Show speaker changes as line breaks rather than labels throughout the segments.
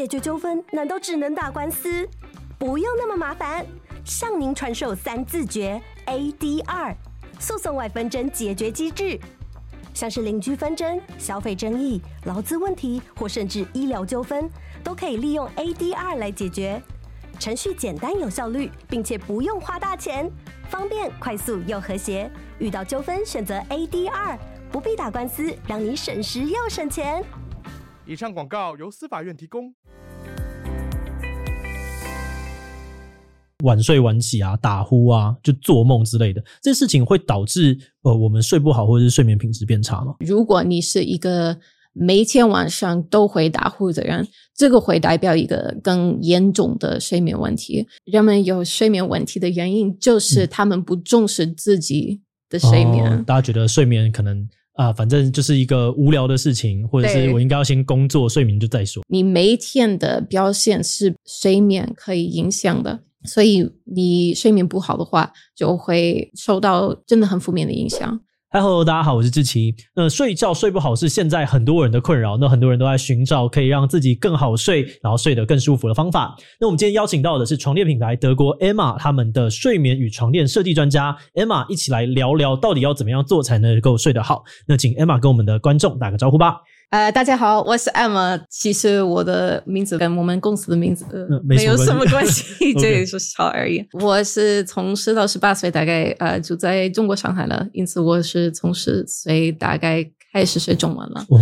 解决纠纷难道只能打官司？不用那么麻烦，向您传授三字诀 ADR，诉讼外纷争解决机制，像是邻居纷争、消费争议、劳资问题或甚至医疗纠纷，都可以利用 ADR 来解决。程序简单有效率，并且不用花大钱，方便、快速又和谐。遇到纠纷选择 ADR，不必打官司，让你省时又省钱。
以上广告由司法院提供。
晚睡晚起啊，打呼啊，就做梦之类的，这事情会导致呃我们睡不好，或者是睡眠品质变差吗？
如果你是一个每天晚上都会打呼的人，这个会代表一个更严重的睡眠问题。人们有睡眠问题的原因，就是他们不重视自己的睡眠。
嗯哦、大家觉得睡眠可能啊、呃，反正就是一个无聊的事情，或者是我应该要先工作，睡眠就再说。
你每一天的表现是睡眠可以影响的。所以你睡眠不好的话，就会受到真的很负面的影响。
嗨，Hello，大家好，我是志奇。那睡觉睡不好是现在很多人的困扰，那很多人都在寻找可以让自己更好睡，然后睡得更舒服的方法。那我们今天邀请到的是床垫品牌德国 Emma 他们的睡眠与床垫设计专家 Emma 一起来聊聊到底要怎么样做才能够睡得好。那请 Emma 跟我们的观众打个招呼吧。
呃，大家好，我是 Emma。其实我的名字跟我们公司的名字没有什么关系，这也是巧而已。我是从十到十八岁，大概呃就在中国上海了，因此我是从十岁大概开始学中文了。哦，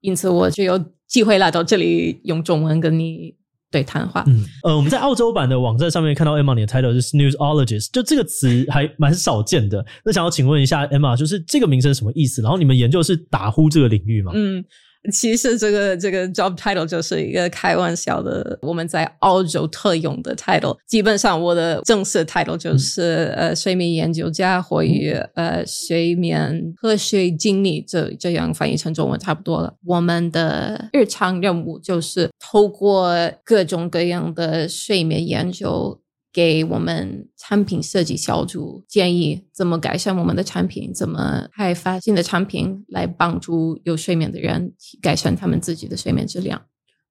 因此我就有机会来到这里用中文跟你。对谈话，
嗯，呃，我们在澳洲版的网站上面看到 Emma 你的 title 是 Snoozologist，就这个词还蛮少见的。那想要请问一下 Emma，就是这个名称什么意思？然后你们研究是打呼这个领域吗？嗯。
其实这个这个 job title 就是一个开玩笑的，我们在澳洲特用的 title。基本上我的正式 title 就是、嗯、呃睡眠研究家，或与呃睡眠科学经理，这这样翻译成中文差不多了。我们的日常任务就是透过各种各样的睡眠研究。给我们产品设计小组建议，怎么改善我们的产品，怎么开发新的产品来帮助有睡眠的人改善他们自己的睡眠质量。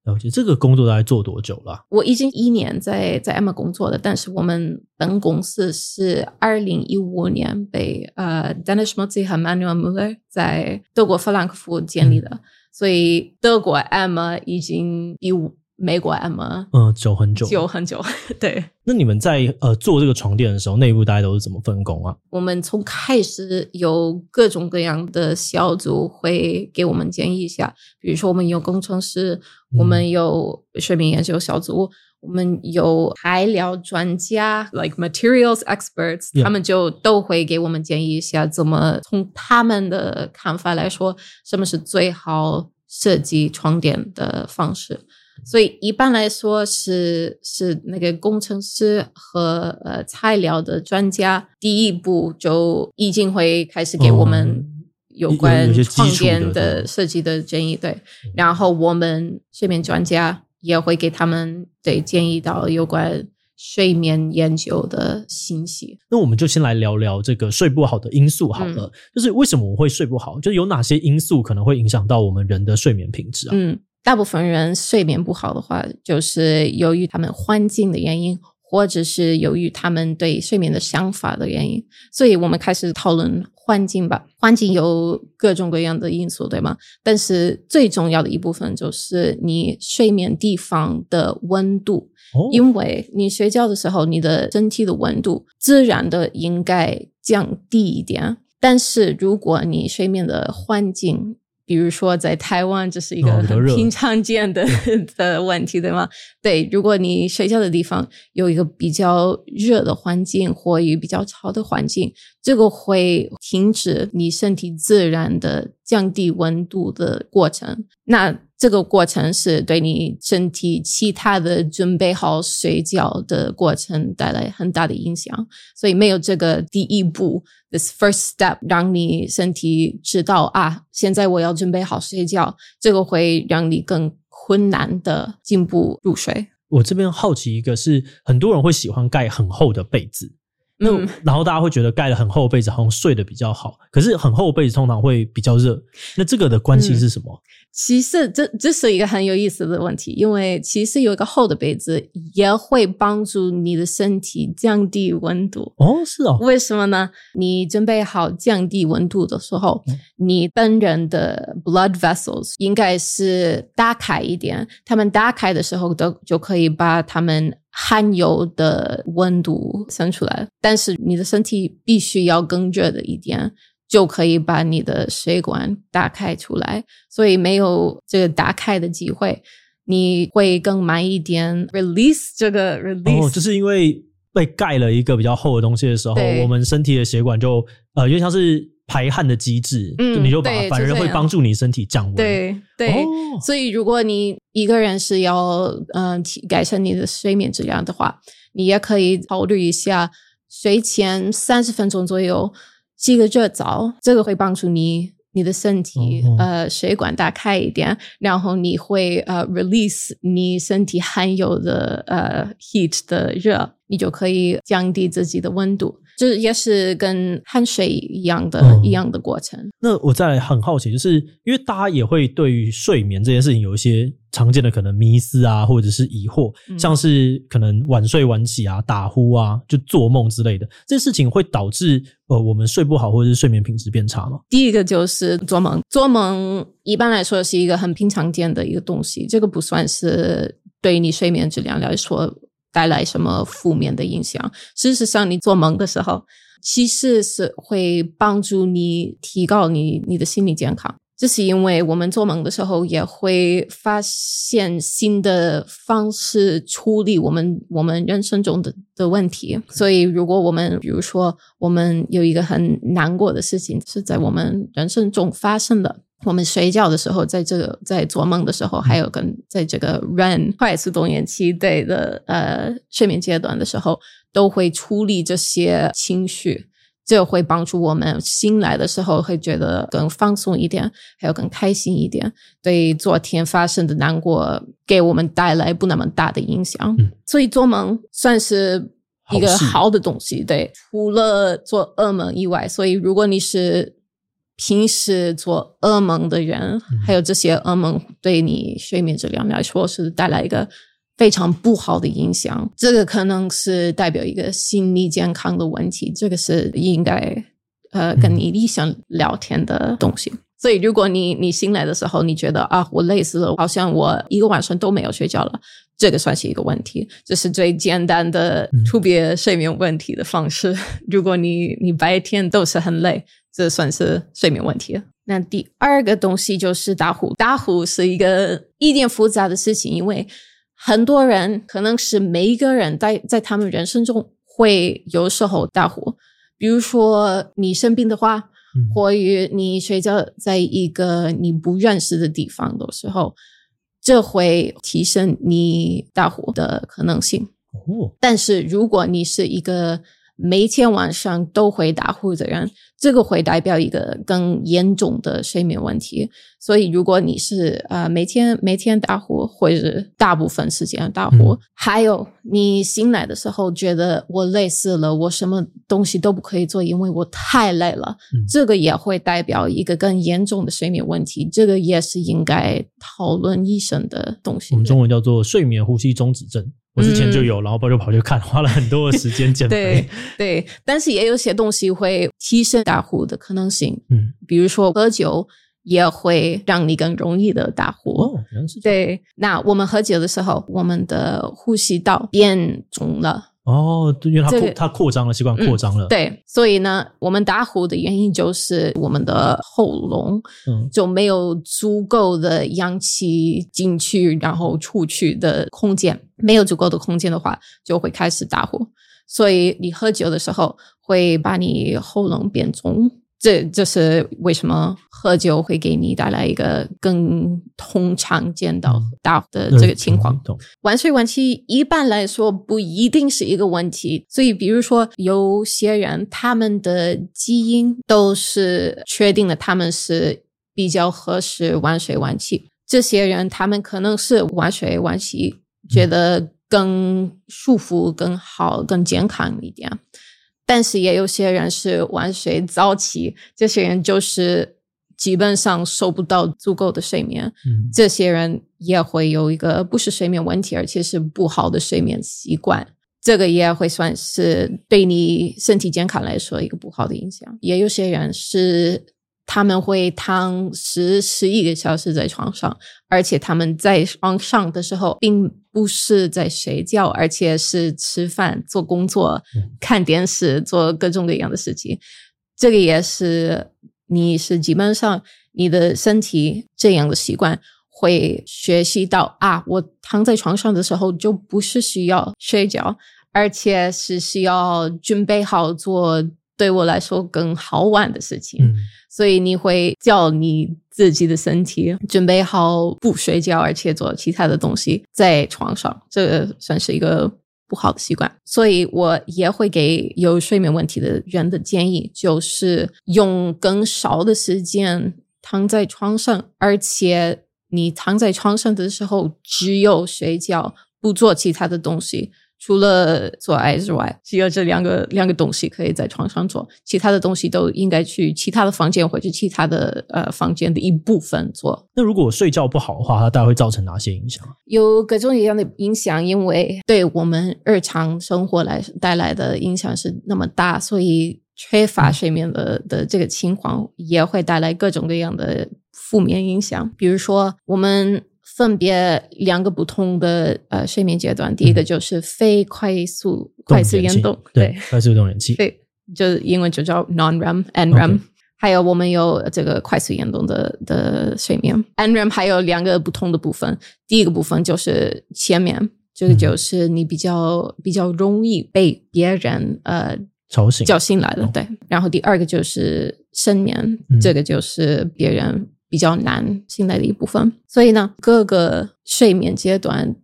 了解，这个工作大概做多久了？
我已经一年在在 Emma 工作了，但是我们本公司是二零一五年被呃 Dennis Schmutzy 和 Manuel Müller 在德国法兰克福建立的，嗯、所以德国 Emma 已经比我。美国 Emma，
嗯，久很久，
久很久，对。
那你们在呃做这个床垫的时候，内部大家都是怎么分工啊？
我们从开始有各种各样的小组会给我们建议一下，比如说我们有工程师，嗯、我们有睡眠研究小组，我们有材料专家，like materials experts，Yeah. 他们就都会给我们建议一下，怎么从他们的看法来说，什么是最好设计床垫的方式。所以一般来说是是那个工程师和呃材料的专家，第一步就已经会开始给我们有关床垫的设计的建议，对。然后我们睡眠专家也会给他们对建议到有关睡眠研究的信息。
那我们就先来聊聊这个睡不好的因素好了，嗯、就是为什么我会睡不好？就是有哪些因素可能会影响到我们人的睡眠品质啊？嗯。
大部分人睡眠不好的话，就是由于他们环境的原因，或者是由于他们对睡眠的想法的原因。所以我们开始讨论环境吧。环境有各种各样的因素，对吗？但是最重要的一部分就是你睡眠地方的温度，哦、因为你睡觉的时候，你的身体的温度自然的应该降低一点。但是如果你睡眠的环境，比如说，在台湾，这是一个很平常见的、哦、的问题，对吗？对，如果你睡觉的地方有一个比较热的环境，或一个比较潮的环境，这个会停止你身体自然的降低温度的过程。那这个过程是对你身体其他的准备好睡觉的过程带来很大的影响。所以没有这个第一步，this first step，让你身体知道啊，现在我要准备好睡觉，这个会让你更困难的进步入睡。
我这边好奇一个是，很多人会喜欢盖很厚的被子。那、
嗯、
然后大家会觉得盖了很厚被子好像睡得比较好，可是很厚被子通常会比较热。那这个的关系是什么？
嗯、其实这这是一个很有意思的问题，因为其实有一个厚的被子也会帮助你的身体降低温度。
哦，是哦。
为什么呢？你准备好降低温度的时候，嗯、你本人的 blood vessels 应该是打开一点，他们打开的时候都就可以把他们。含有的温度生出来，但是你的身体必须要更热的一点，就可以把你的血管打开出来。所以没有这个打开的机会，你会更慢一点 release 这个 release。
哦，就是因为被盖了一个比较厚的东西的时候，我们身体的血管就呃，有点像是。排汗的机制，嗯，你就把反而会帮助你身体降温。
对对，哦、所以如果你一个人是要嗯、呃、改善你的睡眠质量的话，你也可以考虑一下睡前三十分钟左右洗个热澡，这个会帮助你你的身体、哦、呃血管打开一点，然后你会呃 release 你身体含有的呃 heat 的热，你就可以降低自己的温度。这也是跟汗水一样的、嗯、一样的过程。
那我再来很好奇，就是因为大家也会对于睡眠这件事情有一些常见的可能迷思啊，或者是疑惑，嗯、像是可能晚睡晚起啊、打呼啊、就做梦之类的，这些事情会导致呃我们睡不好，或者是睡眠品质变差吗？
第一个就是做梦，做梦一般来说是一个很平常见的一个东西，这个不算是对于你睡眠质量来说。带来什么负面的影响？事实上，你做梦的时候，其实是会帮助你提高你你的心理健康。这是因为我们做梦的时候也会发现新的方式处理我们我们人生中的的问题。所以，如果我们比如说我们有一个很难过的事情是在我们人生中发生的。我们睡觉的时候，在这个在做梦的时候，还有跟在这个 REM 快速动眼期对的呃睡眠阶段的时候，都会处理这些情绪，这会帮助我们醒来的时候会觉得更放松一点，还有更开心一点，对昨天发生的难过给我们带来不那么大的影响。嗯，所以做梦算是一个好的东西，对，除了做噩梦以外，所以如果你是。平时做噩梦的人，还有这些噩梦对你睡眠质量来说是带来一个非常不好的影响。这个可能是代表一个心理健康的问题，这个是应该呃跟你理想聊天的东西。所以，如果你你醒来的时候，你觉得啊，我累死了，好像我一个晚上都没有睡觉了，这个算是一个问题。这是最简单的区别睡眠问题的方式。如果你你白天都是很累。这算是睡眠问题。那第二个东西就是打呼，打呼是一个一点复杂的事情，因为很多人可能是每一个人在在他们人生中会有时候大火，比如说你生病的话，嗯、或者你睡觉在一个你不认识的地方的时候，这会提升你大火的可能性。哦，但是如果你是一个每天晚上都会打呼的人，这个会代表一个更严重的睡眠问题。所以，如果你是呃每天每天打呼，或者是大部分时间打呼，嗯、还有你醒来的时候觉得我累死了，我什么东西都不可以做，因为我太累了，嗯、这个也会代表一个更严重的睡眠问题。这个也是应该讨论医生的东西。
我们中文叫做睡眠呼吸中止症。我之前就有，然后我就跑去看，花了很多的时间减肥。
对对，但是也有些东西会提升打呼的可能性。嗯，比如说喝酒也会让你更容易的打呼。哦，原来是这样。对，那我们喝酒的时候，我们的呼吸道变肿了。
哦，对，因为它扩它扩张了，习惯扩张了。
对，所以呢，我们打呼的原因就是我们的喉咙就没有足够的氧气进去，然后出去的空间，没有足够的空间的话，就会开始打呼。所以你喝酒的时候会把你喉咙变肿。这这是为什么喝酒会给你带来一个更通常见到大的这个情况。嗯、晚睡晚起一般来说不一定是一个问题，所以比如说有些人他们的基因都是确定了，他们是比较合适晚睡晚起。这些人他们可能是晚睡晚起觉得更舒服、更好、更健康一点。但是也有些人是晚睡早起，这些人就是基本上收不到足够的睡眠。
嗯，
这些人也会有一个不是睡眠问题，而且是不好的睡眠习惯。这个也会算是对你身体健康来说一个不好的影响。也有些人是他们会躺十十一个小时在床上，而且他们在床上的时候并不是在睡觉，而且是吃饭、做工作、看电视、做各种各样的事情。这个也是你是基本上你的身体这样的习惯会学习到啊，我躺在床上的时候就不是需要睡觉。而且是需要准备好做对我来说更好玩的事情，嗯，所以你会叫你自己的身体准备好不睡觉，而且做其他的东西在床上，这算是一个不好的习惯。所以我也会给有睡眠问题的人的建议，就是用更少的时间躺在床上，而且你躺在床上的时候只有睡觉，不做其他的东西。除了做爱之外，只有这两个两个东西可以在床上做，其他的东西都应该去其他的房间或者其他的呃房间的一部分做。
那如果睡觉不好的话，它大概会造成哪些影响？
有各种各样的影响，因为对我们日常生活来带来的影响是那么大，所以缺乏睡眠的的这个情况也会带来各种各样的负面影响，比如说我们。分别两个不同的呃睡眠阶段，第一个就是非快速、嗯、快速眼
动，对，快速动眼期，
对，就是英文就叫 non-REM、N-REM，、okay. 还有我们有这个快速眼动的的睡眠，N-REM 还有两个不同的部分，第一个部分就是前面，这个就是你比较、嗯、比较容易被别人呃
吵醒
叫醒来的，对，然后第二个就是深眠，嗯、这个就是别人。比较难醒来的一部分，所以呢，各个睡眠阶段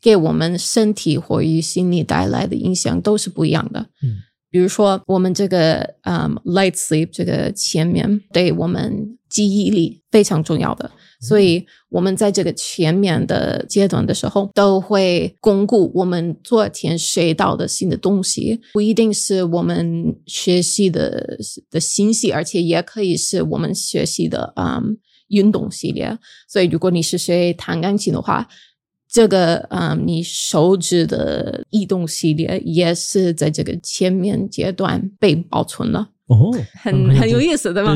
给我们身体或于心理带来的影响都是不一样的。嗯，比如说我们这个嗯、um, light sleep 这个前面对我们记忆力非常重要的，嗯，所以我们在这个前面的阶段的时候，都会巩固我们昨天学到的新的东西，不一定是我们学习的的信息，而且也可以是我们学习的嗯。Um, 运动系列，所以如果你是学弹钢琴的话，这个嗯，你手指的移动系列也是在这个前面阶段被保存了
哦，
很很有意思，对吗？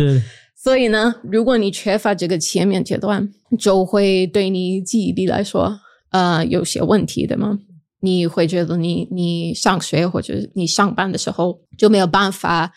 所以呢，如果你缺乏这个前面阶段，就会对你记忆力来说，呃，有些问题，对吗？你会觉得你你上学或者你上班的时候就没有办法。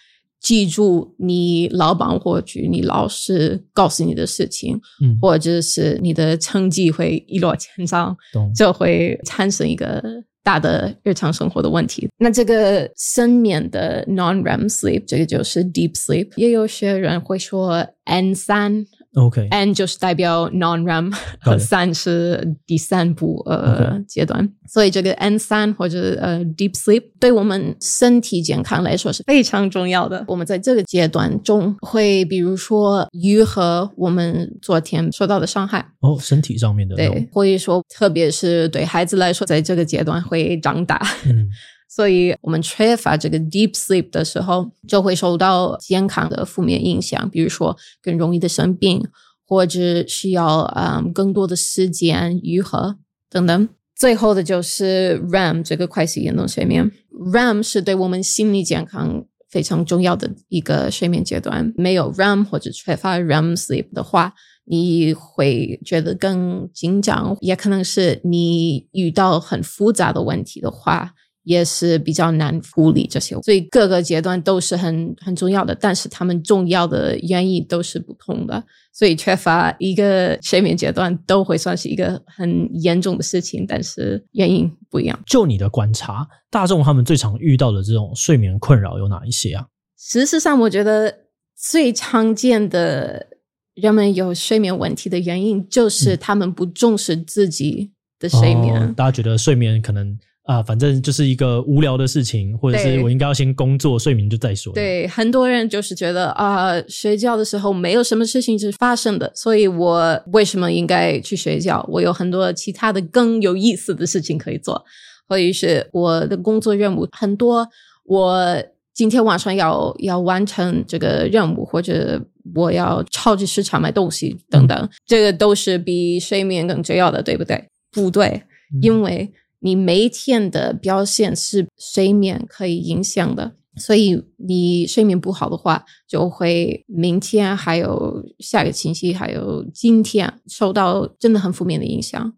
记住你老板或者你老师告诉你的事情，嗯，或者是你的成绩会一落千丈，就会产生一个大的日常生活的问题。那这个深眠的 non-REM sleep，这个就是 deep sleep，也有些人会说 N 三。OK，N 就是代表 non-REM，和三是第三步呃、阶段，所以这个 N 三或者呃 deep sleep 对我们身体健康来说是非常重要的。我们在这个阶段中会，比如说愈合我们昨天受到的伤害。
哦，身体上面的
对，或者说特别是对孩子来说，在这个阶段会长大。嗯所以我们缺乏这个 deep sleep 的时候，就会受到健康的负面影响，比如说更容易的生病，或者需要嗯更多的时间愈合等等。最后的就是 REM 这个快速眼动睡眠，REM 是对我们心理健康非常重要的一个睡眠阶段。没有 REM 或者缺乏 REM sleep 的话，你会觉得更紧张，也可能是你遇到很复杂的问题的话。也是比较难处理这些，所以各个阶段都是很很重要的，但是他们重要的原因都是不同的，所以缺乏一个睡眠阶段都会算是一个很严重的事情，但是原因不一样。
就你的观察，大众他们最常遇到的这种睡眠困扰有哪一些啊？
事实上，我觉得最常见的人们有睡眠问题的原因，就是他们不重视自己的睡眠。
嗯哦、大家觉得睡眠可能。啊，反正就是一个无聊的事情，或者是我应该要先工作，睡眠就再说。
对，很多人就是觉得啊，睡觉的时候没有什么事情是发生的，所以我为什么应该去睡觉？我有很多其他的更有意思的事情可以做，或者是我的工作任务很多，我今天晚上要要完成这个任务，或者我要超级市场买东西等等，嗯、这个都是比睡眠更重要的，对不对？不对，嗯、因为你每一天的表现是睡眠可以影响的。所以你睡眠不好的话，就会明天还有下个星期还有今天受到真的很负面的影响。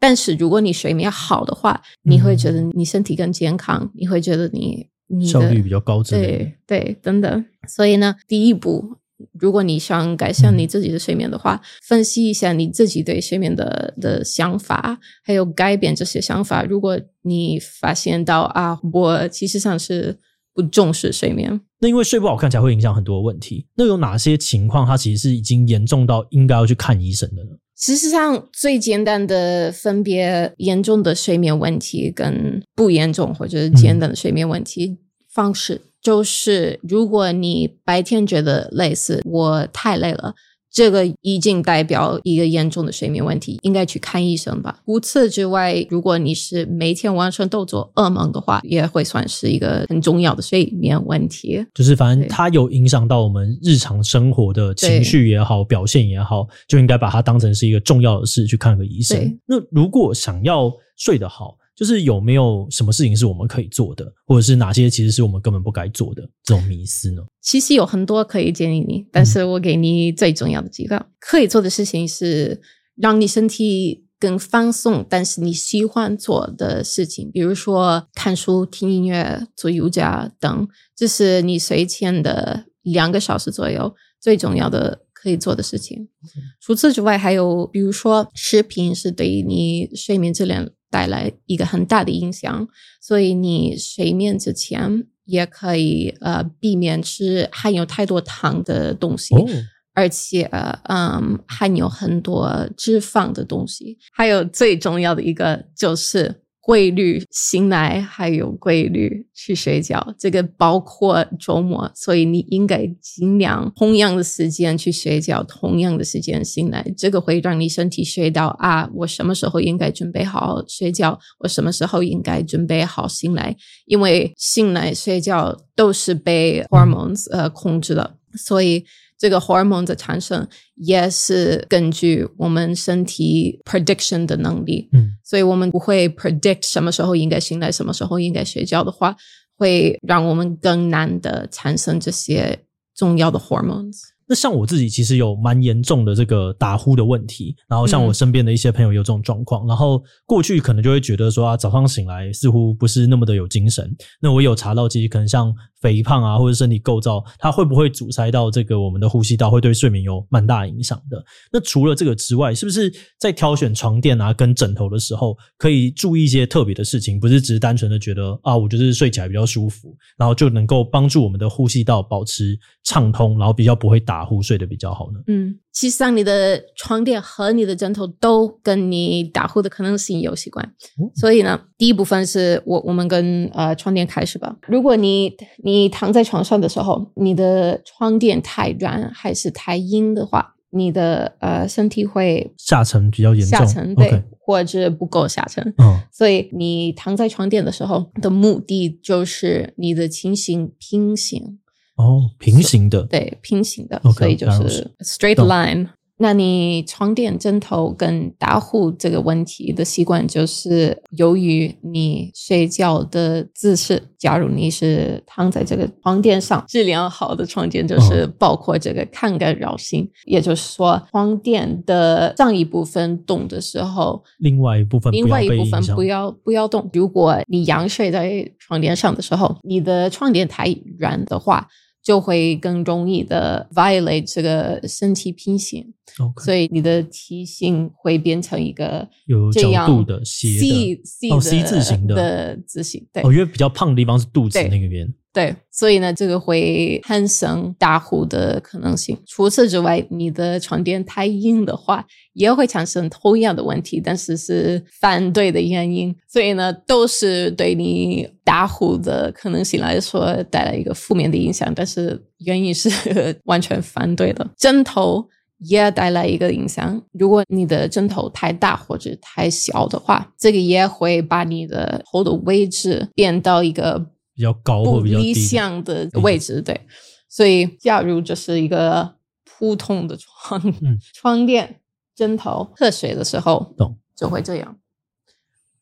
但是如果你睡眠好的话，你会觉得你身体更健康，嗯、你会觉得你你的
效率比较高，
对对，等等。所以呢，第一步，如果你想改善你自己的睡眠的话，嗯、分析一下你自己对睡眠的的想法，还有改变这些想法。如果你发现到啊，我其实上是。不重视睡眠，
那因为睡不好看起来会影响很多问题。那有哪些情况它其实是已经严重到应该要去看医生的呢？
事实上，最简单的分别严重的睡眠问题跟不严重或者是简单的睡眠问题方式，嗯、就是如果你白天觉得类似我太累了。这个已经代表一个严重的睡眠问题，应该去看医生吧。除此之外，如果你是每天晚上都做噩梦的话，也会算是一个很重要的睡眠问题。
就是反正它有影响到我们日常生活的情绪也好，表现也好，就应该把它当成是一个重要的事去看个医生。那如果想要睡得好，就是有没有什么事情是我们可以做的，或者是哪些其实是我们根本不该做的这种迷思呢？
其实有很多可以建议你，但是我给你最重要的几个、嗯、可以做的事情是让你身体更放松，但是你喜欢做的事情，比如说看书、听音乐、做瑜伽等，这是你睡前的两个小时左右最重要的可以做的事情。嗯、除此之外，还有比如说视频是对于你睡眠质量。带来一个很大的影响，所以你睡眠之前也可以呃避免吃含有太多糖的东西，哦、而且嗯含有很多脂肪的东西，还有最重要的一个就是。规律醒来，还有规律去睡觉，这个包括周末，所以你应该尽量同样的时间去睡觉，同样的时间醒来，这个会让你身体学到啊，我什么时候应该准备好睡觉，我什么时候应该准备好醒来，因为醒来睡觉都是被 hormones 呃控制的，所以。这个荷尔蒙的产生也是根据我们身体 prediction 的能力，嗯，所以我们不会 predict 什么时候应该醒来，什么时候应该睡觉的话，会让我们更难的产生这些重要的 hormones。
那像我自己其实有蛮严重的这个打呼的问题，然后像我身边的一些朋友有这种状况，嗯、然后过去可能就会觉得说啊，早上醒来似乎不是那么的有精神。那我有查到，其实可能像肥胖啊，或者身体构造，它会不会阻塞到这个我们的呼吸道，会对睡眠有蛮大影响的。那除了这个之外，是不是在挑选床垫啊跟枕头的时候，可以注意一些特别的事情？不是只是单纯的觉得啊，我就是睡起来比较舒服，然后就能够帮助我们的呼吸道保持畅通，然后比较不会打。打呼睡得比较好呢？
嗯，其实上你的床垫和你的枕头都跟你打呼的可能性有关，嗯、所以呢，第一部分是我我们跟呃床垫开始吧。如果你你躺在床上的时候，你的床垫太软还是太硬的话，你的呃身体会
下沉比较严重，
下沉对.或者不够下沉。嗯，所以你躺在床垫的时候的目的就是你的情形平行。
哦，平行的，
对，平行的，okay, 所以就是 straight line。那你床垫、枕头跟打呼这个问题的习惯，就是由于你睡觉的姿势。假如你是躺在这个床垫上，质量好的床垫就是包括这个抗干扰性，哦、也就是说，床垫的上一部分动的时候，
另外一部分，
另外一部分不要不要动。如果你仰睡在床垫上的时候，你的床垫太软的话。就会更容易的 violate 这个身体平行，Okay. 所以你的体型会变成一个
有角度的斜的
C, C 的、哦、
C 字形的
的字形。对，
哦，因为比较胖的地方是肚子那个边。
对，所以呢，这个会产生打呼的可能性。除此之外，你的床垫太硬的话，也会产生同样的问题，但是是反对的原因。所以呢，都是对你打呼的可能性来说带来一个负面的影响，但是原因是 完全反对的。枕头也带来一个影响，如果你的枕头太大或者太小的话，这个也会把你的头的位置变到一个。
比较高或比较低
理想的位置。对，所以假如这是一个普通的床，嗯、床垫、枕头喝水的时候，
懂
就会这样，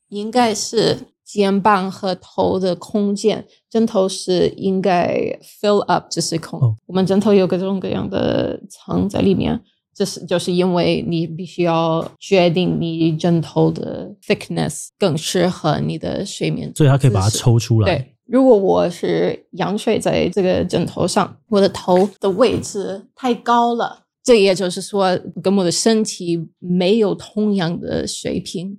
应该是。肩膀和头的空间，枕头是应该 fill up，就是空。Oh. 我们枕头有各种各样的层在里面，这是就是因为你必须要决定你枕头的 thickness 更适合你的睡眠，
所以它可以把它抽出来。
对，如果我是仰睡在这个枕头上，我的头的位置太高了，这也就是说跟我的身体没有同样的水平。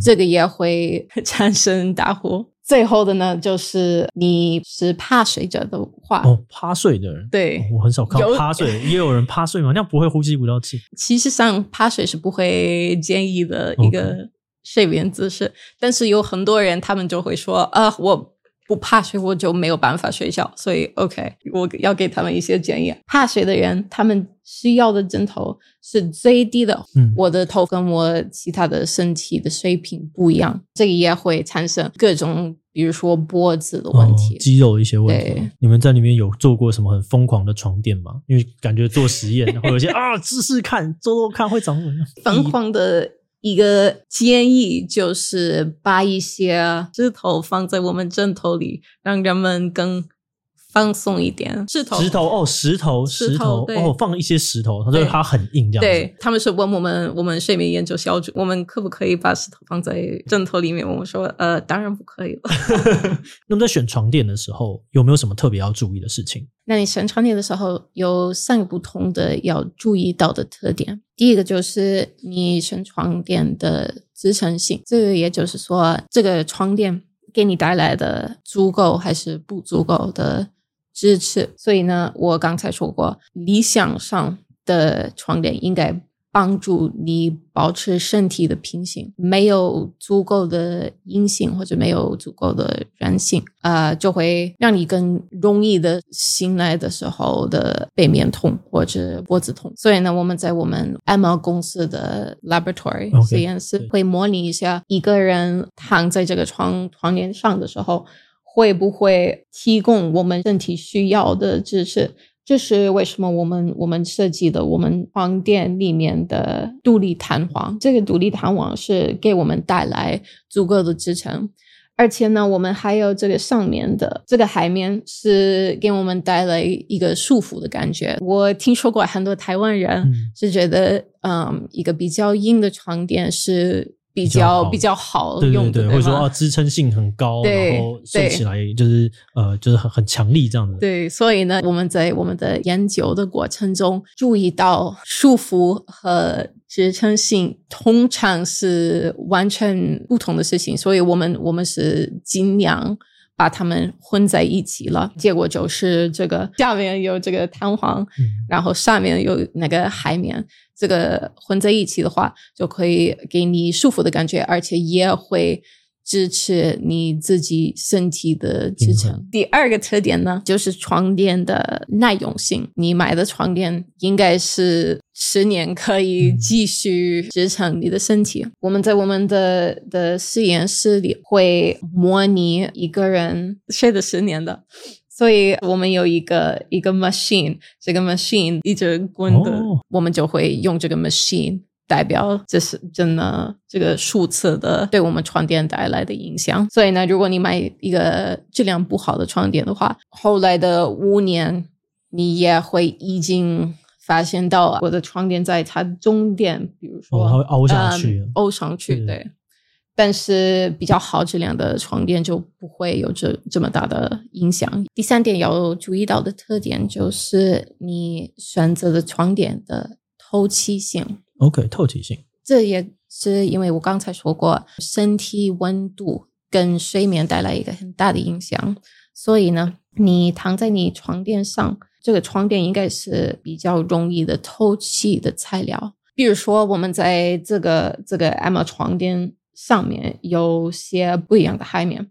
这个也会 产生打呼。最后的呢，就是你是趴睡着的话，
哦，趴睡的人，
对，
哦，我很少看趴睡，也有人趴睡嘛？那样不会呼吸不到气。
其实上趴睡是不会建议的一个睡眠姿势.但是有很多人他们就会说啊，我。不怕水，我就没有办法睡觉，所以 OK，我要给他们一些建议。怕水的人，他们需要的枕头是最低的。嗯，我的头跟我其他的身体的水平不一样，这个也会产生各种，比如说脖子的问题、哦、
肌肉一些问题。你们在里面有做过什么很疯狂的床垫吗？因为感觉做实验 会有些啊，试试看，做做看会长什么样？
疯狂的。一个建议就是把一些枝头放在我们枕头里，让人们更放松一点。石头，
石头哦，石头，石头，石头哦，放一些石头，他说它很硬，这样子。
对，他们是问我们，我们睡眠研究小组，我们可不可以把石头放在枕头里面？我们说，呃，当然不可以了。
那么在选床垫的时候，有没有什么特别要注意的事情？
那你选床垫的时候，有三个不同的要注意到的特点。第一个就是你选床垫的支撑性，这个也就是说，这个床垫给你带来的足够还是不足够的支持。所以呢，我刚才说过，理想上的床垫应该。帮助你保持身体的平行，没有足够的硬性或者没有足够的软性，啊、呃，就会让你更容易的醒来的时候的背面痛或者脖子痛。所以呢，我们在我们 EMA 公司的 laboratory 实验室会模拟一下一个人躺在这个床床垫上的时候，会不会提供我们身体需要的支持。这是为什么我们我们设计的我们床垫里面的独立弹簧，这个独立弹簧是给我们带来足够的支撑，而且呢，我们还有这个上面的这个海绵是给我们带来一个束缚的感觉。我听说过很多台湾人是觉得，嗯，嗯，一个比较硬的床垫是。比较比较好用的，
对对对，或者说啊，支撑性很高，然后睡起来就是呃，就是很很强力这样的。
对，所以呢，我们在我们的研究的过程中注意到，束缚和支撑性通常是完全不同的事情，所以我们我们是尽量把它们混在一起了。结果就是这个下面有这个弹簧，嗯，然后上面有那个海绵。这个混在一起的话，就可以给你舒服的感觉，而且也会支持你自己身体的支撑。嗯、第二个特点呢，就是床垫的耐用性。你买的床垫应该是十年可以继续支撑你的身体。嗯、我们在我们的的实验室里会模拟一个人睡了十年的。所以我们有一个一个 machine，这个 machine 一直滚的，哦，我们就会用这个 machine 代表这是真的这个数次的对我们床垫带来的影响。所以呢，如果你买一个质量不好的床垫的话，后来的五年你也会已经发现到我的床垫在它中间，比如说，哦，它会凹上去，嗯，凹上去，对。但是比较好质量的床垫就不会有这这么大的影响。第三点要注意到的特点就是你选择的床垫的透气性。
OK，透气性。
这也是因为我刚才说过，身体温度跟睡眠带来一个很大的影响。所以呢，你躺在你床垫上，这个床垫应该是比较容易的透气的材料。比如说，我们在这个这个 EMA 床垫。上面有些不一样的海绵，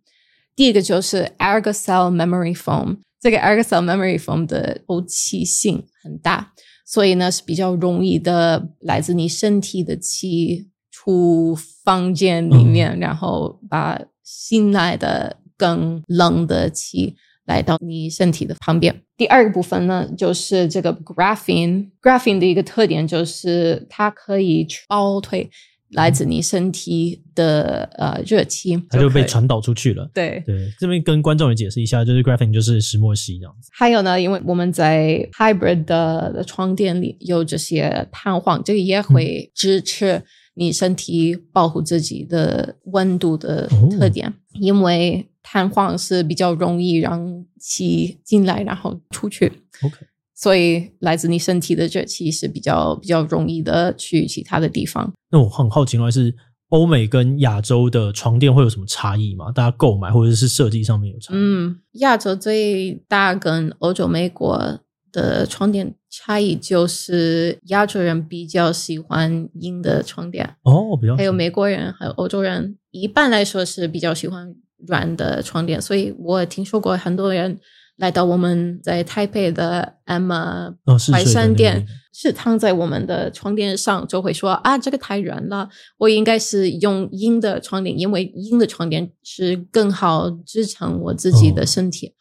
第一个就是 Ergocell Memory Foam，这个 Ergocell Memory Foam 的透气性很大，所以呢是比较容易的来自你身体的气出房间里面，嗯、然后把新来的更冷的气来到你身体的旁边。第二个部分呢，就是这个 graphene。graphene 的一个特点就是它可以包退。来自你身体的呃热气，
它就被传导出去了。
对
对，这边跟观众也解释一下，就是 graphene 就是石墨烯这样子。
还有呢，因为我们在 hybrid 的床垫里有这些弹簧，这个也会支持你身体保护自己的温度的特点，哦、因为弹簧是比较容易让气进来然后出去。
OK。
所以，来自你身体的热气是比较比较容易的去其他的地方。
那我很好奇的话是，欧美跟亚洲的床垫会有什么差异吗？大家购买或者是设计上面有差异？
嗯，亚洲最大跟欧洲、美国的床垫差异就是亚洲人比较喜欢硬的床垫
哦，比较
还有美国人还有欧洲人一般来说是比较喜欢软的床垫，所以我听说过很多人。来到我们在台北的 Emma 淮山店，是躺在我们的床垫上，就会说啊，这个太软了，我应该是用硬的床垫，因为硬的床垫是更好支撑我自己的身体。哦、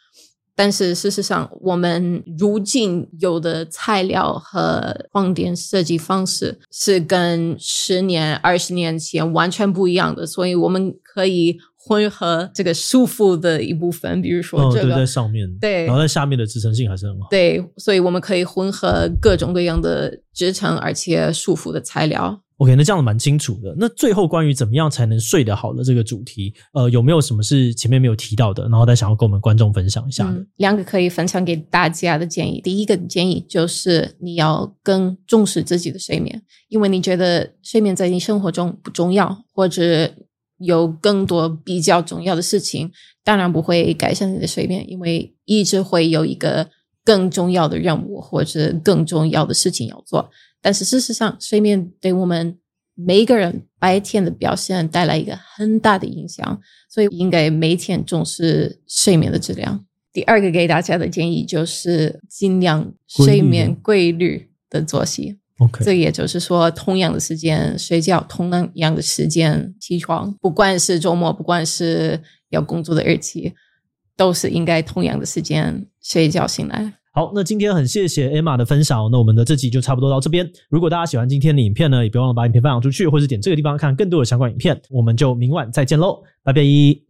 但是事实上，我们如今有的材料和床垫设计方式是跟十年、二十年前完全不一样的，所以我们可以。混合这个束缚的一部分，比如说这个、
哦、在上面，
对，
然后在下面的支撑性还是很好。
对，所以我们可以混合各种各样的支撑而且束缚的材料。
OK，那这样蛮清楚的。那最后关于怎么样才能睡得好的这个主题，呃，有没有什么是前面没有提到的，然后再想要跟我们观众分享一下的？
嗯，两个可以分享给大家的建议。第一个建议就是你要更重视自己的睡眠，因为你觉得睡眠在你生活中不重要，或者。有更多比较重要的事情，当然不会改善你的睡眠，因为一直会有一个更重要的任务或者更重要的事情要做。但是事实上，睡眠对我们每一个人白天的表现带来一个很大的影响，所以应该每天重视睡眠的质量。第二个给大家的建议就是尽量睡眠规律的作息。
Okay.
这也就是说，同样的时间睡觉，同样的时间起床，不管是周末，不管是要工作的日期，都是应该同样的时间睡觉醒来。
好，那今天很谢谢 Emma 的分享，那我们的这集就差不多到这边。如果大家喜欢今天的影片呢，也别忘了把影片分享出去，或是点这个地方看更多的相关影片。我们就明晚再见喽，拜拜。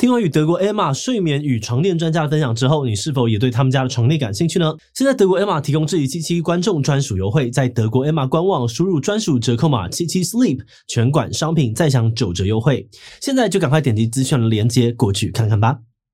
听完与德国 Emma 睡眠与床垫专家的分享之后，你是否也对他们家的床垫感兴趣呢？现在德国 Emma 提供这一期期观众专属优惠，在德国 Emma 官网输入专属折扣码七七 Sleep，全馆商品再享九折优惠。现在就赶快点击资讯的链接过去看看吧。